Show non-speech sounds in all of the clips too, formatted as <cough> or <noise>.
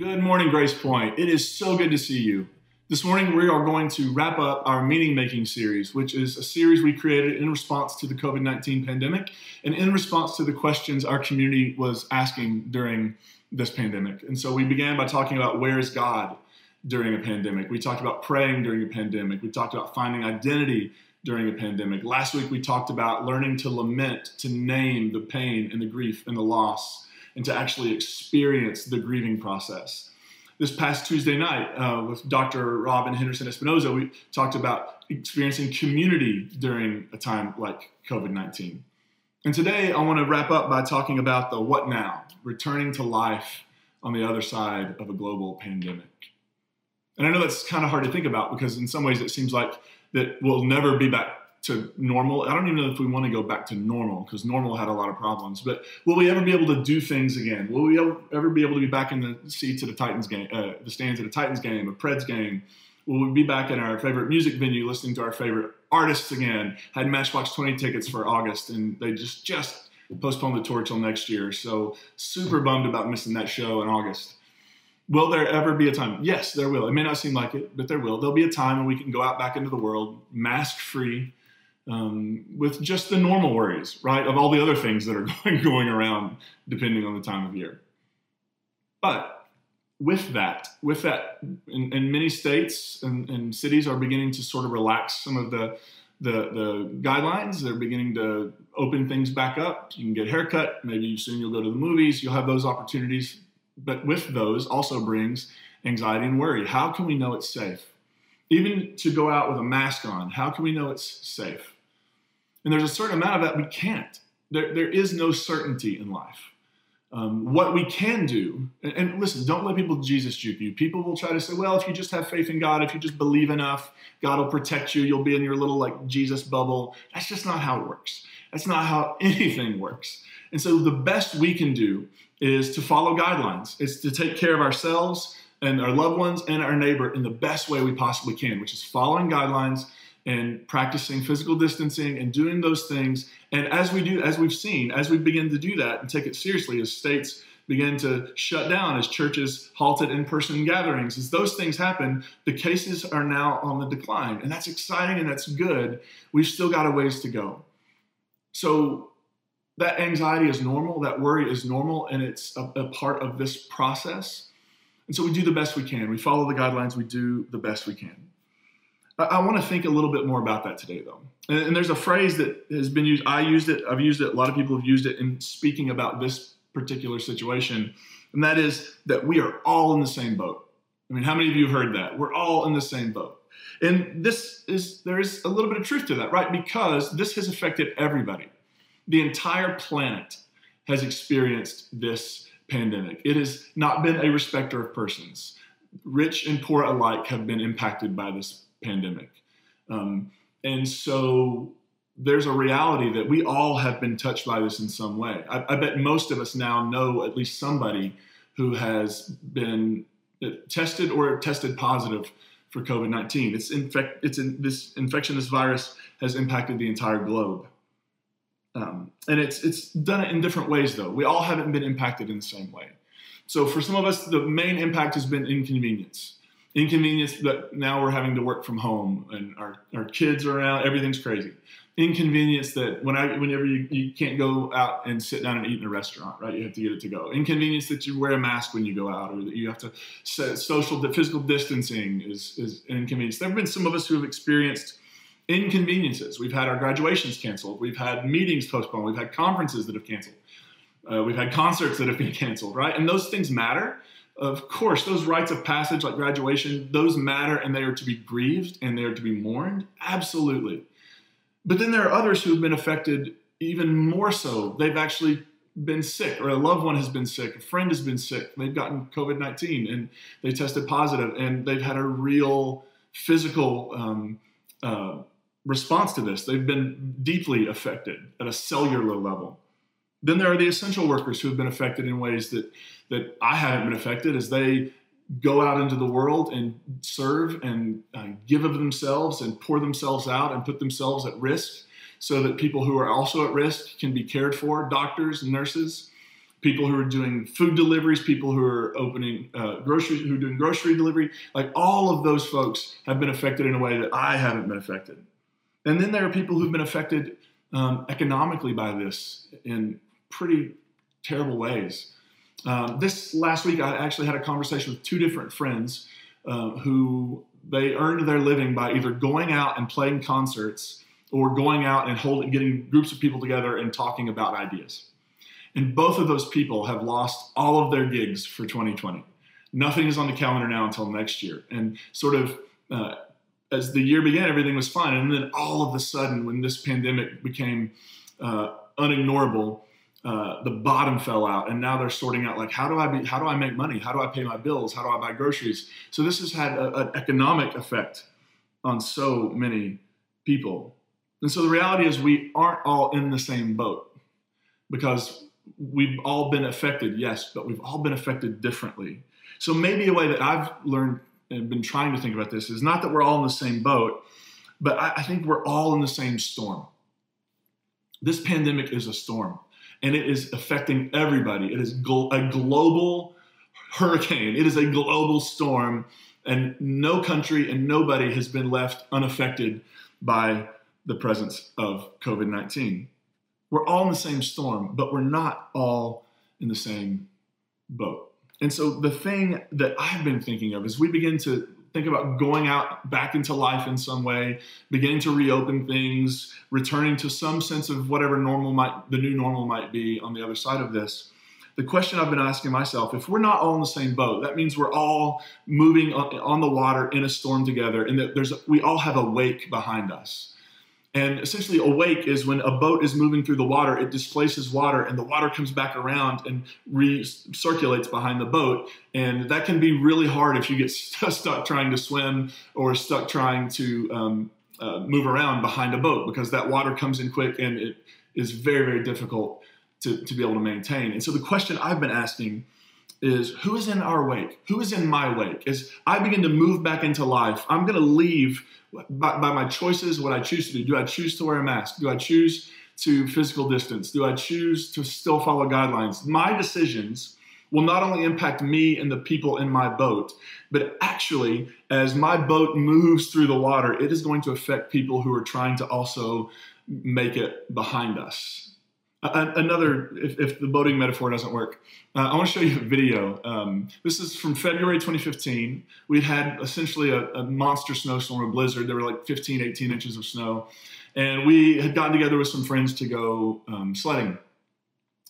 Good morning, GracePointe. It is so good to see you. This morning, we are going to wrap up our meaning making series, which is a series we created in response to the COVID 19 pandemic and in response to the questions our community was asking during this pandemic. And so we began by talking about where is God during a pandemic. We talked about praying during a pandemic. We talked about finding identity during a pandemic. Last week, we talked about learning to lament, to name the pain and the grief and the loss, and to actually experience the grieving process this past Tuesday night uh, with Dr. Robyn Henderson Espinoza, we talked about experiencing community during a time like COVID 19. And today I want to wrap up by talking about the what now, returning to life on the other side of a global pandemic. And I know that's kind of hard to think about because in some ways it seems like that we'll never be back to normal. I don't even know if we want to go back to normal because normal had a lot of problems. But will we ever be able to do things again? Will we ever be able to be back in the seats at a Titans game, uh, the stands at a Titans game, a Preds game? Will we be back in our favorite music venue, listening to our favorite artists again? Had Matchbox 20 tickets for August, and they just just postponed the tour till next year. So super bummed about missing that show in August. Will there ever be a time? Yes, there will. It may not seem like it, but there will. There'll be a time when we can go out back into the world, mask free, um, with just the normal worries, right, of all the other things that are <laughs> going, going around depending on the time of year. But with that, with that, in many states and, and, cities are beginning to sort of relax some of the, the, the guidelines. They're beginning to open things back up. You can get a haircut. Maybe soon you'll go to the movies. You'll have those opportunities. But with those also brings anxiety and worry. How can we know it's safe? Even to go out with a mask on, how can we know it's safe? And there's a certain amount of that we can't. There, there is no certainty in life. Um, what we can do, and, and, listen, don't let people Jesus juke you. People will try to say, well, if you just have faith in God, if you just believe enough, God will protect you. You'll be in your little like Jesus bubble. That's just not how it works. That's not how <laughs> anything works. And so the best we can do is to follow guidelines. It's to take care of ourselves and our loved ones and our neighbor in the best way we possibly can, which is following guidelines and practicing physical distancing and doing those things. And as we do, as we've seen, as we begin to do that and take it seriously, as states begin to shut down, as churches halted in person gatherings, as those things happen, the cases are now on the decline. And that's exciting and that's good. We've still got a ways to go. So that anxiety is normal, that worry is normal, and it's a, a part of this process. And so we do the best we can. We follow the guidelines, we do the best we can. I, want to think a little bit more about that today, though. And, and, there's a phrase that has been used. I used it. I've used it. A lot of people have used it in speaking about this particular situation, and that is that we are all in the same boat. I mean, how many of you heard that? We're all in the same boat. And this is there is a little bit of truth to that, right? Because this has affected everybody. The entire planet has experienced this pandemic. It has not been a respecter of persons. Rich and poor alike have been impacted by this pandemic. Um, and so there's a reality that we all have been touched by this in some way. I, I bet most of us now know at least somebody who has been tested or tested positive for COVID 19. It's, infect, it's in, this infection, this virus has impacted the entire globe. Um, and it's, it's done it in different ways, though. We all haven't been impacted in the same way. So for some of us, the main impact has been inconvenience. Inconvenience that now we're having to work from home and our, our kids are around everything's crazy. Inconvenience that when I, whenever you, you can't go out and sit down and eat in a restaurant right? You have to get it to go. Inconvenience that you wear a mask when you go out or that you have to social the physical distancing is, is an inconvenience. There have been some of us who have experienced inconveniences. We've had our graduations canceled. We've had meetings postponed. We've had conferences that have canceled. Uh, we've had concerts that have been canceled right? And those things matter. Of course, those rites of passage like graduation, those matter and they are to be grieved and they are to be mourned. Absolutely. But then there are others who have been affected even more so. They've actually been sick, or a loved one has been sick, a friend has been sick, they've gotten COVID 19 and they tested positive, and they've had a real physical um, uh, response to this. They've been deeply affected at a cellular level. Then there are the essential workers who have been affected in ways that, that I haven't been affected as they go out into the world and serve and uh, give of themselves and pour themselves out and put themselves at risk so that people who are also at risk can be cared for doctors, nurses, people who are doing food deliveries, people who are opening uh, grocery, who are doing grocery delivery. Like all of those folks have been affected in a way that I haven't been affected. And then there are people who've been affected um, economically by this in pretty terrible ways. Um, this last week, I actually had a conversation with two different friends uh, who they earned their living by either going out and playing concerts or going out and holding, getting groups of people together and talking about ideas. And both of those people have lost all of their gigs for 2020. Nothing is on the calendar now until next year. And sort of uh, as the year began, everything was fine. And then all of a sudden, when this pandemic became uh, unignorable, uh, the bottom fell out, and now they're sorting out like how do I be, how do I make money, how do I pay my bills, how do I buy groceries. So this has had a, an economic effect on so many people. And so the reality is we aren't all in the same boat because we've all been affected, yes, but we've all been affected differently. So maybe a way that I've learned been trying to think about this is not that we're all in the same boat, but I, I think we're all in the same storm. This pandemic is a storm and it is affecting everybody. It is gl- a global hurricane, it is a global storm, and no country and nobody has been left unaffected by the presence of COVID 19. We're all in the same storm, but we're not all in the same boat. And so the thing that I've been thinking of is we begin to think about going out back into life in some way, beginning to reopen things, returning to some sense of whatever normal might the new normal might be on the other side of this. The question I've been asking myself, if we're not all in the same boat, that means we're all moving on the water in a storm together and that there's we all have a wake behind us. And essentially, a wake is when a boat is moving through the water, it displaces water, and the water comes back around and recirculates behind the boat. And that can be really hard if you get <laughs> stuck trying to swim or stuck trying to um, uh, move around behind a boat because that water comes in quick and it is very, very difficult to, to be able to maintain. And so, the question I've been asking is who is in our wake? Who is in my wake? As I begin to move back into life, I'm going to leave by, by, my choices, what I choose to do. Do I choose to wear a mask? Do I choose to physical distance? Do I choose to still follow guidelines? My decisions will not only impact me and the people in my boat, but actually, as my boat moves through the water, it is going to affect people who are trying to also make it behind us another, if, if, the boating metaphor doesn't work, uh, I want to show you a video. Um, this is from February 2015. We had essentially a, a, monster snowstorm, a blizzard. There were like 15, 18 inches of snow. And we had gotten together with some friends to go um, sledding.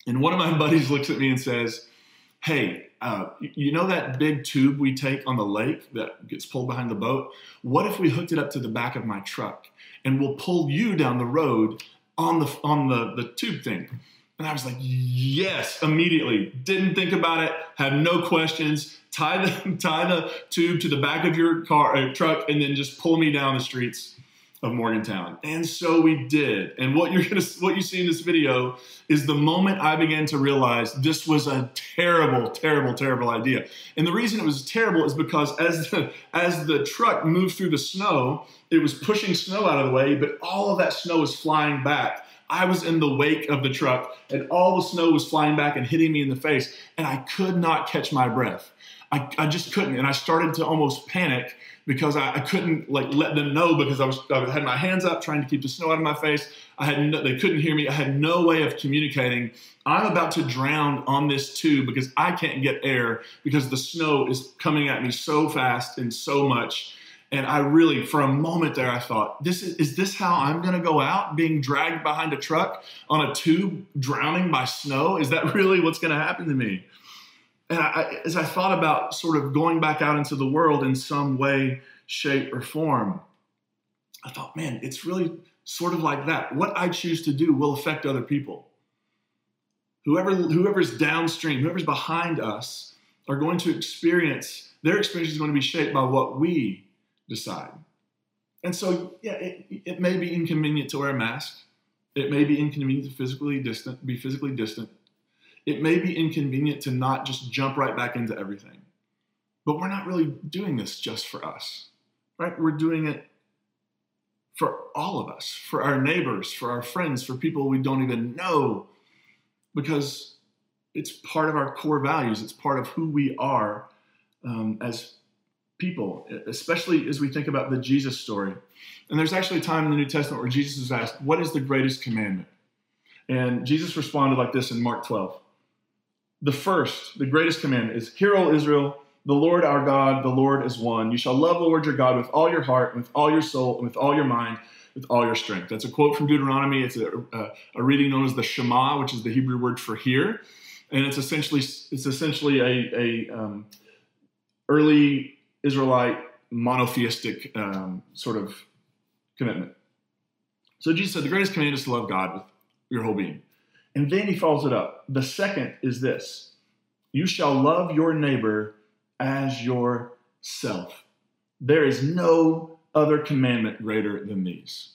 And one of my <laughs> buddies looks at me and says, Hey, uh, you know that big tube we take on the lake that gets pulled behind the boat? What if we hooked it up to the back of my truck and we'll pull you down the road on the on the the tube thing. And I was like, yes, immediately. Didn't think about it. Had no questions. Tie the <laughs> tie the tube to the back of your car uh, truck, and then just pull me down the streets of Morgantown. And so we did. And what you're gonna what you see in this video is the moment I began to realize this was a terrible, terrible, terrible idea. And the reason it was terrible is because as the as the truck moved through the snow, it was pushing snow out of the way, but all of that snow was flying back. I was in the wake of the truck, and all the snow was flying back and hitting me in the face, and I could not catch my breath. I, I just couldn't, and I started to almost panic because I, I, couldn't like let them know because I was I had my hands up trying to keep the snow out of my face. I had no, they couldn't hear me. I had no way of communicating. I'm about to drown on this tube because I can't get air because the snow is coming at me so fast and so much. And I really, for a moment there, I thought, "This is, is this how I'm going to go out, being dragged behind a truck on a tube, drowning by snow? Is that <laughs> really what's going to happen to me?" And I, as I thought about sort of going back out into the world in some way, shape, or form, I thought, man, it's really sort of like that. What I choose to do will affect other people. Whoever, whoever's downstream, whoever's behind us, are going to experience, their experience is going to be shaped by what we decide. And so, yeah, it, it may be inconvenient to wear a mask. It may be inconvenient to physically distant, be physically distant it may be inconvenient to not just jump right back into everything. But we're not really doing this just for us, right? We're doing it for all of us, for our neighbors, for our friends, for people we don't even know. Because it's part of our core values. It's part of who we are um, as people, especially as we think about the Jesus story. And there's actually a time in the New Testament where Jesus is asked, What is the greatest commandment? And Jesus responded like this in Mark 12. The first, the greatest commandment is, Hear, O Israel, the Lord our God, the Lord is one. You shall love the Lord your God with all your heart, with all your soul, and with all your mind, with all your strength. That's a quote from Deuteronomy. It's a, a, a reading known as the Shema, which is the Hebrew word for hear and it's essentially it's essentially a, a um, early Israelite monotheistic um, sort of commitment. So Jesus said the greatest command is to love God with your whole being, and then he follows it up. The second is this: you shall love your neighbor as yourself. There is no other commandment greater than these.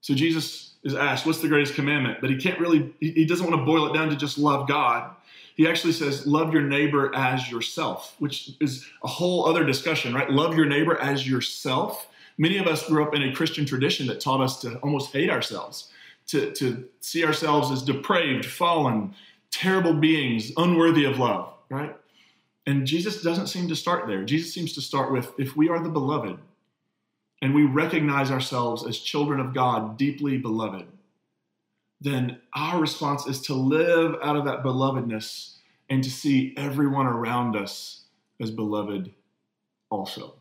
So Jesus is asked, What's the greatest commandment? But he can't really, he doesn't want to boil it down to just love God. He actually says, Love your neighbor as yourself, which is a whole other discussion, right? Love your neighbor as yourself. Many of us grew up in a Christian tradition that taught us to almost hate ourselves, to, to see ourselves as depraved, fallen, terrible beings, unworthy of love, right? And Jesus doesn't seem to start there. Jesus seems to start with if we are the beloved, and we recognize ourselves as children of God, deeply beloved, then our response is to live out of that belovedness and to see everyone around us as beloved also.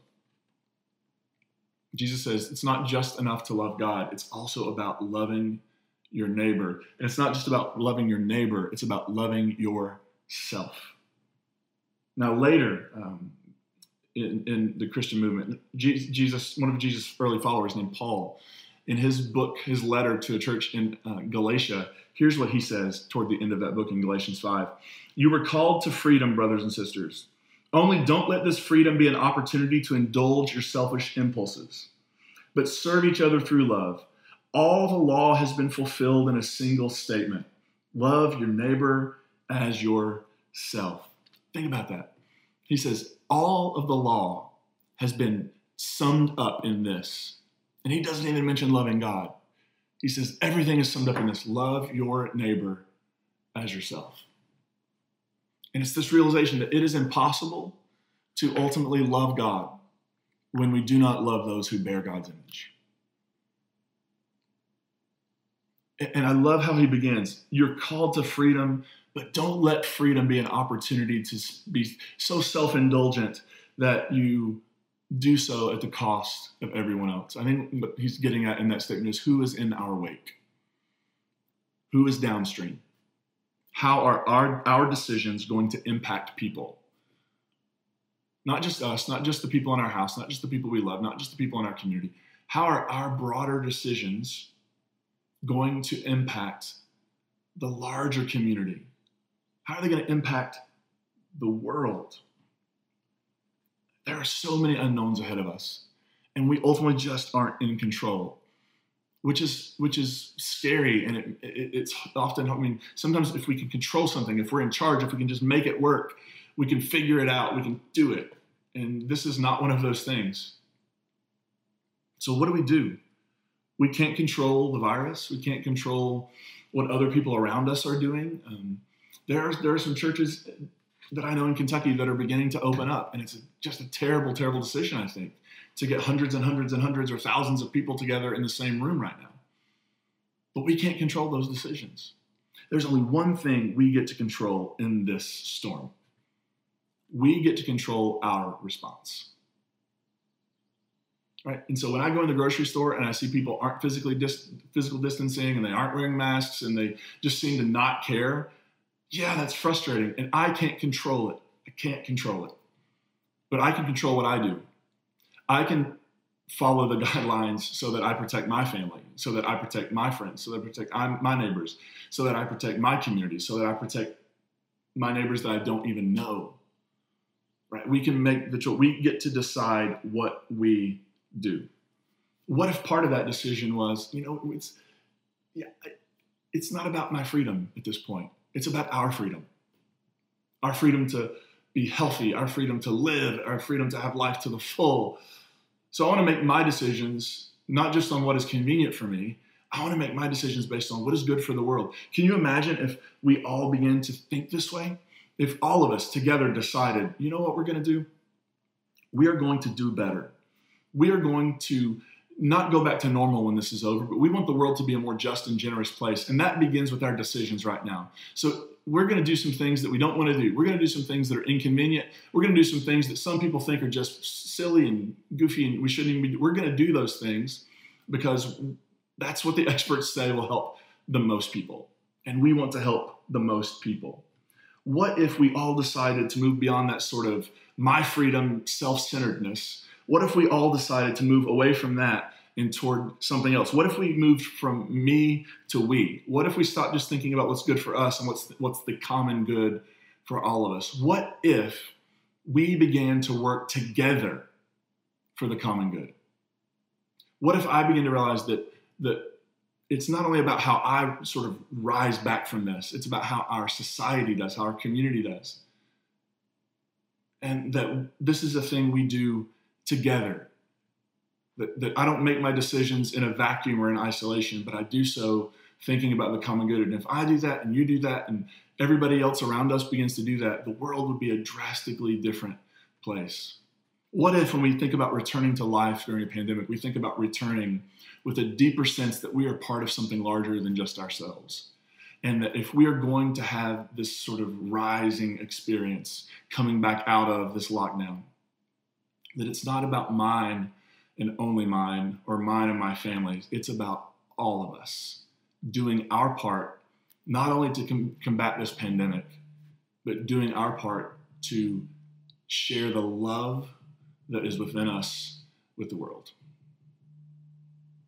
Jesus says it's not just enough to love God, it's also about loving your neighbor. And it's not just about loving your neighbor, it's about loving yourself. Now, later, um, in, in the Christian movement. Jesus, one of Jesus' early followers named Paul, in his book, his letter to a church in uh, Galatia, here's what he says toward the end of that book in Galatians 5. You were called to freedom, brothers and sisters. Only don't let this freedom be an opportunity to indulge your selfish impulses, but serve each other through love. All the law has been fulfilled in a single statement love your neighbor as yourself. Think about that. He says, all of the law has been summed up in this. And he doesn't even mention loving God. He says everything is summed up in this love your neighbor as yourself. And it's this realization that it is impossible to ultimately love God when we do not love those who bear God's image. And I love how he begins. You're called to freedom but don't let freedom be an opportunity to be so self indulgent that you do so at the cost of everyone else. I think what he's getting at in that statement is who is in our wake? Who is downstream? How are our, our decisions going to impact people? Not just us, not just the people in our house, not just the people we love, not just the people in our community. How are our broader decisions going to impact the larger community? How are they going to impact the world? There are so many unknowns ahead of us, and we ultimately just aren't in control, which is which is scary. And it, it, it's often, I mean, sometimes if we can control something, if we're in charge, if we can just make it work, we can figure it out, we can do it. And this is not one of those things. So what do we do? We can't control the virus. We can't control what other people around us are doing. Um, there are, there are some churches that I know in Kentucky that are beginning to open up, and it's just a terrible, terrible decision, I think, to get hundreds and hundreds and hundreds or thousands of people together in the same room right now. But we can't control those decisions. There's only one thing we get to control in this storm we get to control our response. Right? And so when I go in the grocery store and I see people aren't physically dis- physical distancing and they aren't wearing masks and they just seem to not care, yeah, that's frustrating. And I can't control it. I can't control it. But I can control what I do. I can follow the <laughs> guidelines so that I protect my family, so that I protect my friends, so that I protect my neighbors, so that I protect my community, so that I protect my neighbors that I don't even know. Right? We can make the choice. We get to decide what we do. What if part of that decision was, you know, it's yeah, it's not about my freedom at this point. It's about our freedom. Our freedom to be healthy, our freedom to live, our freedom to have life to the full. So I want to make my decisions not just on what is convenient for me. I want to make my decisions based on what is good for the world. Can you imagine if we all began to think this way? If all of us together decided, you know what we're going to do? We are going to do better. We are going to not go back to normal when this is over, but we want the world to be a more just and generous place. And that begins with our decisions right now. So we're going to do some things that we don't want to do. We're going to do some things that are inconvenient. We're going to do some things that some people think are just silly and goofy and we shouldn't even be. We're going to do those things because that's what the <laughs> experts say will help the most people. And we want to help the most people. What if we all decided to move beyond that sort of my freedom, self centeredness? What if we all decided to move away from that and toward something else? What if we moved from me to we? What if we stopped just thinking about what's good for us and what's what's the common good for all of us? What if we began to work together for the common good? What if I begin to realize that that it's not only about how I sort of rise back from this, it's about how our society does, how our community does. And that this is a thing we do together. That, that I don't make my decisions in a vacuum or in isolation, but I do so thinking about the common good. And if I do that and you do that and everybody else around us begins to do that, the world would be a drastically different place. What if, when we think about returning to life during a pandemic, we think about returning with a deeper sense that we are part of something larger than just ourselves? And that if we are going to have this sort of rising experience coming back out of this lockdown, that it's not about mine and only mine or mine and my family. It's about all of us doing our part, not only to com- combat this pandemic, but doing our part to share the love that is within us with the world.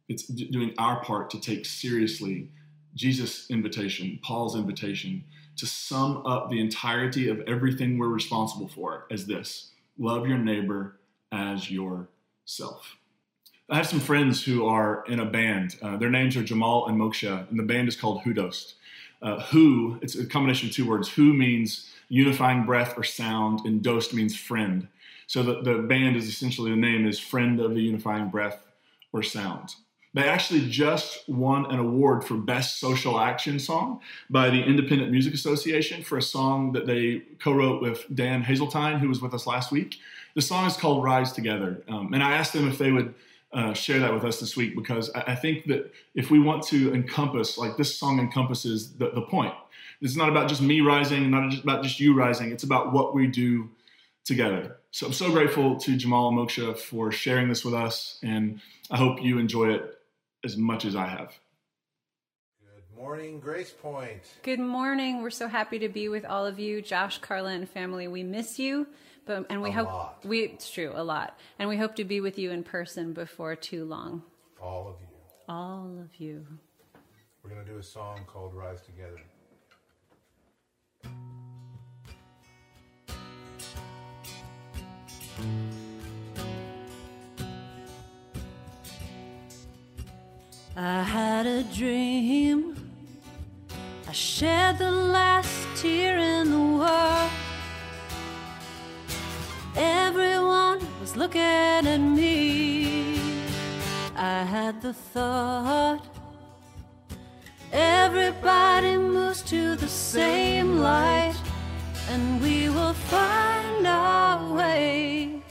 It's doing our part to take seriously Jesus' invitation, Paul's invitation, to sum up the entirety of everything we're responsible for as this love your neighbor as yourself. I have some friends who are in a band. Uh, their names are Jamal and Moksha, and the band is called Hudost. Uh, who, it's a combination of two words. Who means unifying breath or sound, and dost means friend. So the, the band is essentially the name is Friend of the Unifying Breath or Sound. They actually just won an award for Best Social Action Song by the Independent Music Association for a song that they co wrote with Dan Haseltine, who was with us last week. The song is called Rise Together. Um, and I asked them if they would uh, share that with us this week because I, I, think that if we want to encompass, like this song encompasses the, the point. It's not about just me rising, not just about just you rising. It's about what we do together. So I'm so grateful to Jamal and Moksha for sharing this with us, and I hope you enjoy it as much as I have. Good morning, GracePointe. Good morning. We're so happy to be with all of you, Josh, Carla, and family. We miss you, but and we a hope lot. we it's true a lot, and we hope to be with you in person before too long. All of you. All of you. We're going to do a song called Rise Together. I had a dream. I shed the last tear in the world. Looking at me. I had the thought. Everybody moves to the same light, and we will find our way.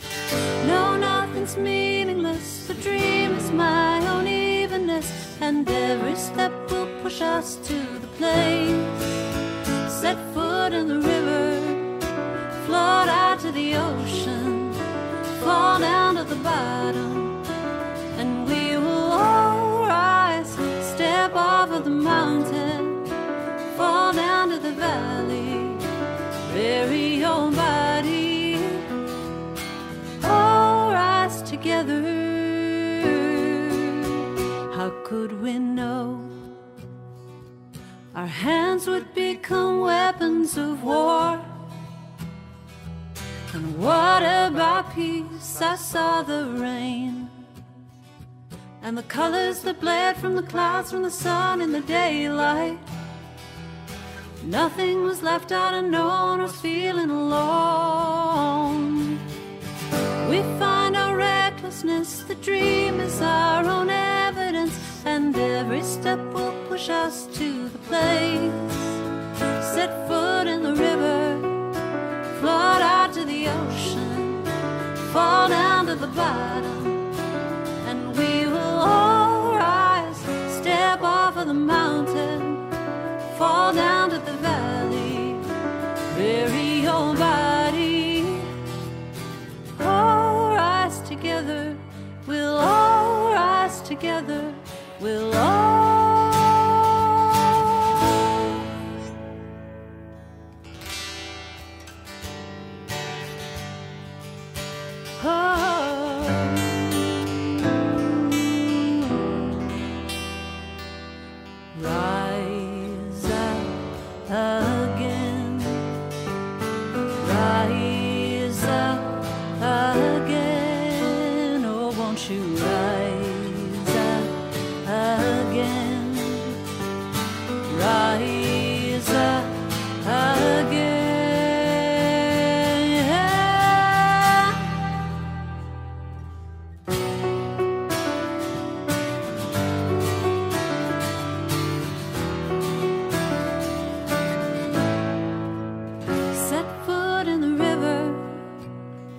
No, nothing's meaningless. The dream is my own evenness, and every step will push us to the place. Set foot in the river, float out to the ocean, the bottom, and we will all rise. Step of the mountain, fall down to the valley, bury your body all rise together. How could we know our hands would become weapons of war? And what about peace? I saw the rain. And the colors that bled from the clouds, from the sun in the daylight. Nothing was left out, and no one was feeling alone. We find our recklessness, the dream is our own evidence, and every step will push us to the place. Fall down to the bottom, and we will all rise. Step off of the mountain, fall down to the valley, bury your body. All rise together, we'll all rise together, we'll all.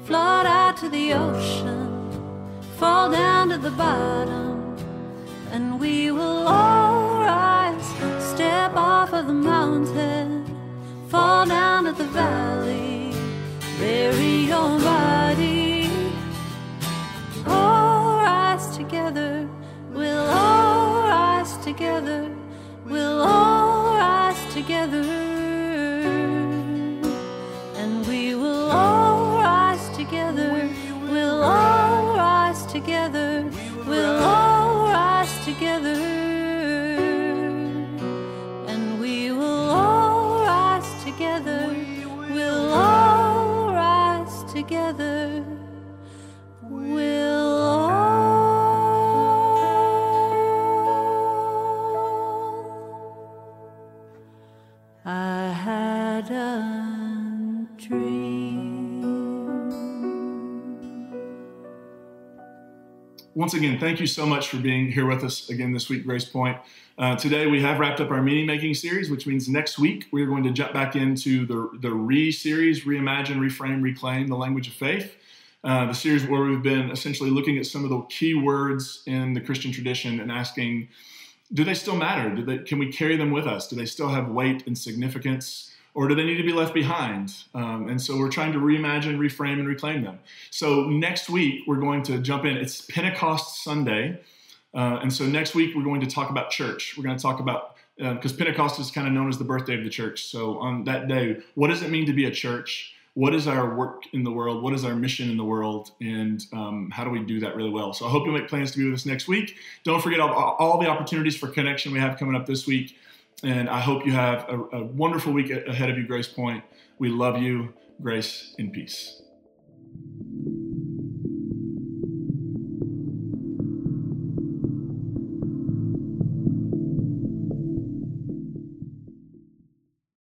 Float out to the ocean, fall down to the bottom, and we will all rise. Step off of the mountain, fall down to the valley, bury your body. All rise together, we'll all rise together, we'll all rise together Once again, thank you so much for being here with us again this week, GracePointe. Uh, today we have wrapped up our meaning making series, which means next week we're going to jump back into the, the Re series Reimagine, Reframe, Reclaim the Language of Faith. Uh, the series where we've been essentially looking at some of the key words in the Christian tradition and asking, do they still matter? They, can we carry them with us? Do they still have weight and significance? Or do they need to be left behind? Um, and so we're trying to reimagine, reframe, and reclaim them. So next week, we're going to jump in. It's Pentecost Sunday. Uh, and so next week, we're going to talk about church. We're going to talk about, because Pentecost is kind of known as the birthday of the church. So on that day, what does it mean to be a church? What is our work in the world? What is our mission in the world? And um, how do we do that really well? So I hope you make plans to be with us next week. Don't forget all, all the opportunities for connection we have coming up this week. And I hope you have a, a wonderful week ahead of you, GracePointe. We love you. Grace and peace.